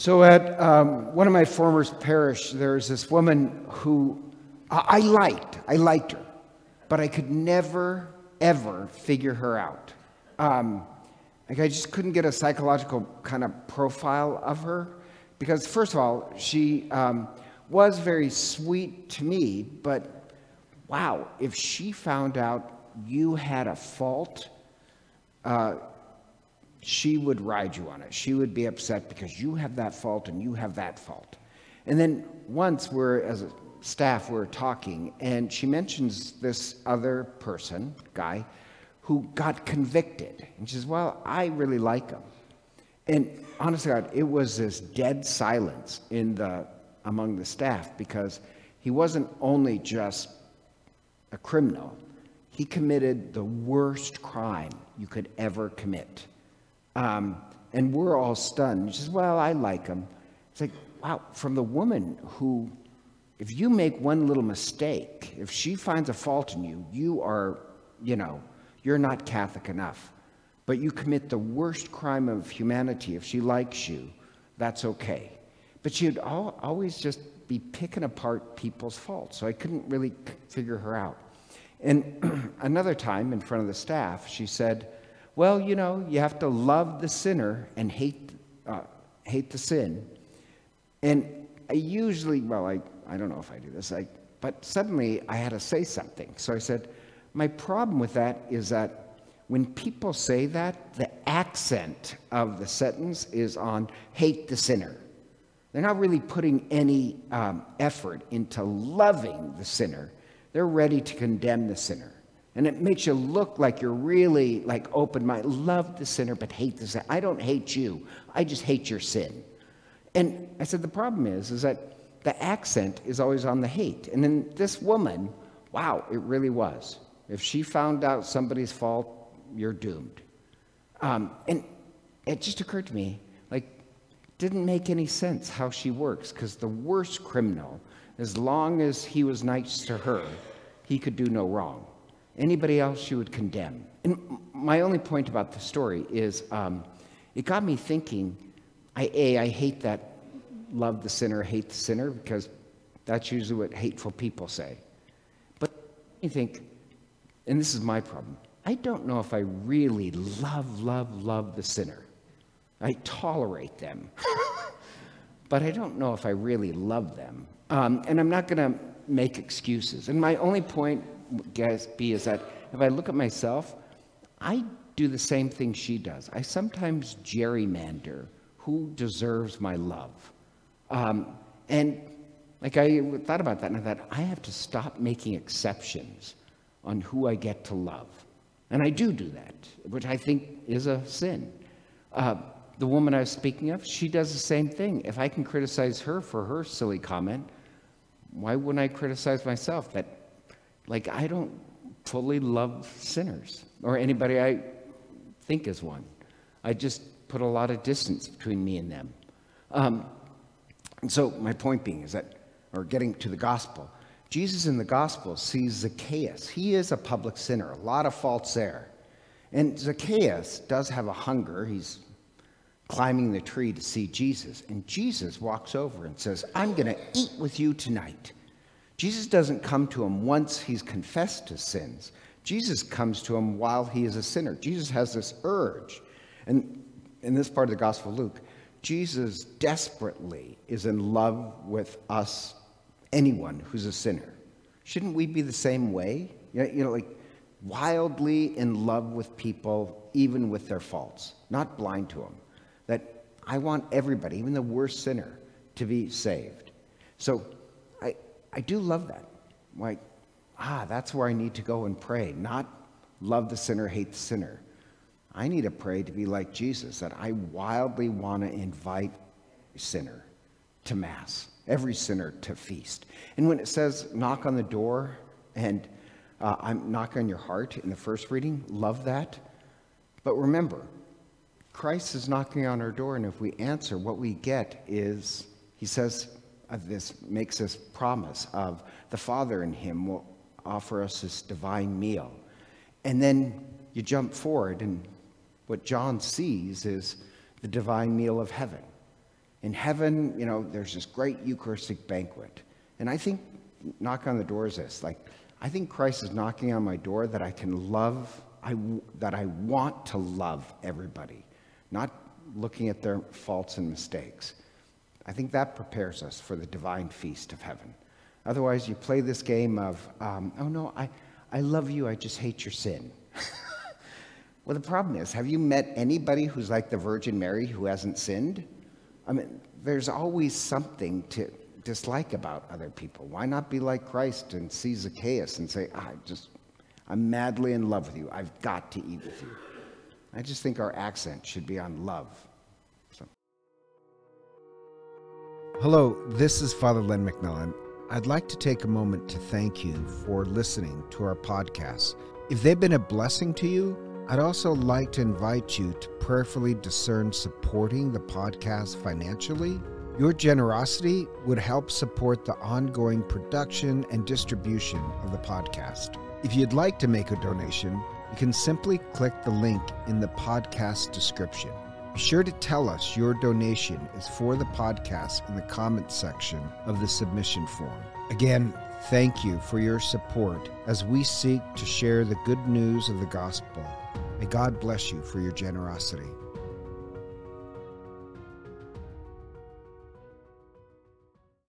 So, at um, one of my former parish, there's this woman who I, I liked. I liked her, but I could never, ever figure her out. Um, like, I just couldn't get a psychological kind of profile of her because, first of all, she um, was very sweet to me, but wow, if she found out you had a fault, uh, she would ride you on it. She would be upset because you have that fault and you have that fault. And then once we're, as a staff, we're talking, and she mentions this other person, guy, who got convicted. And she says, Well, I really like him. And honestly, God, it was this dead silence in the, among the staff because he wasn't only just a criminal, he committed the worst crime you could ever commit. Um, and we're all stunned. She says, Well, I like him. It's like, wow, from the woman who, if you make one little mistake, if she finds a fault in you, you are, you know, you're not Catholic enough. But you commit the worst crime of humanity. If she likes you, that's okay. But she'd always just be picking apart people's faults. So I couldn't really figure her out. And another time in front of the staff, she said, well, you know, you have to love the sinner and hate, uh, hate the sin. And I usually, well, I, I don't know if I do this, I, but suddenly I had to say something. So I said, my problem with that is that when people say that, the accent of the sentence is on hate the sinner. They're not really putting any um, effort into loving the sinner. They're ready to condemn the sinner. And it makes you look like you're really like open minded. Love the sinner, but hate the sin. I don't hate you. I just hate your sin. And I said, the problem is, is that the accent is always on the hate. And then this woman, wow, it really was. If she found out somebody's fault, you're doomed. Um, and it just occurred to me, like, didn't make any sense how she works, because the worst criminal, as long as he was nice to her, he could do no wrong. Anybody else you would condemn. And my only point about the story is um, it got me thinking I, A, I hate that love the sinner, hate the sinner, because that's usually what hateful people say. But you think, and this is my problem, I don't know if I really love, love, love the sinner. I tolerate them. but I don't know if I really love them. Um, and I'm not going to make excuses. And my only point guess, be is that if I look at myself, I do the same thing she does. I sometimes gerrymander who deserves my love. Um, and like I thought about that and I thought, I have to stop making exceptions on who I get to love. And I do do that, which I think is a sin. Uh, the woman I was speaking of, she does the same thing. If I can criticize her for her silly comment, why wouldn't I criticize myself that like, I don't fully love sinners or anybody I think is one. I just put a lot of distance between me and them. Um, and so, my point being is that, or getting to the gospel, Jesus in the gospel sees Zacchaeus. He is a public sinner, a lot of faults there. And Zacchaeus does have a hunger. He's climbing the tree to see Jesus. And Jesus walks over and says, I'm going to eat with you tonight. Jesus doesn't come to him once he's confessed his sins. Jesus comes to him while he is a sinner. Jesus has this urge. And in this part of the Gospel of Luke, Jesus desperately is in love with us, anyone who's a sinner. Shouldn't we be the same way? You know, like wildly in love with people, even with their faults, not blind to them. That I want everybody, even the worst sinner, to be saved. So I do love that. Like, ah, that's where I need to go and pray, not love the sinner, hate the sinner. I need to pray to be like Jesus, that I wildly want to invite a sinner to Mass, every sinner to feast. And when it says knock on the door and uh, I'm knocking on your heart in the first reading, love that. But remember, Christ is knocking on our door, and if we answer, what we get is, he says, this makes this promise of the Father in him will offer us this divine meal. And then you jump forward, and what John sees is the divine meal of heaven. In heaven, you know, there's this great Eucharistic banquet. And I think, knock on the door is this like, I think Christ is knocking on my door that I can love, I, that I want to love everybody, not looking at their faults and mistakes. I think that prepares us for the divine feast of heaven. Otherwise, you play this game of, um, oh no, I, I love you, I just hate your sin. well, the problem is, have you met anybody who's like the Virgin Mary who hasn't sinned? I mean, there's always something to dislike about other people. Why not be like Christ and see Zacchaeus and say, I just, I'm madly in love with you. I've got to eat with you. I just think our accent should be on love. Hello, this is Father Len McMillan. I'd like to take a moment to thank you for listening to our podcast. If they've been a blessing to you, I'd also like to invite you to prayerfully discern supporting the podcast financially. Your generosity would help support the ongoing production and distribution of the podcast. If you'd like to make a donation, you can simply click the link in the podcast description. Be sure to tell us your donation is for the podcast in the comments section of the submission form. Again, thank you for your support as we seek to share the good news of the gospel. May God bless you for your generosity.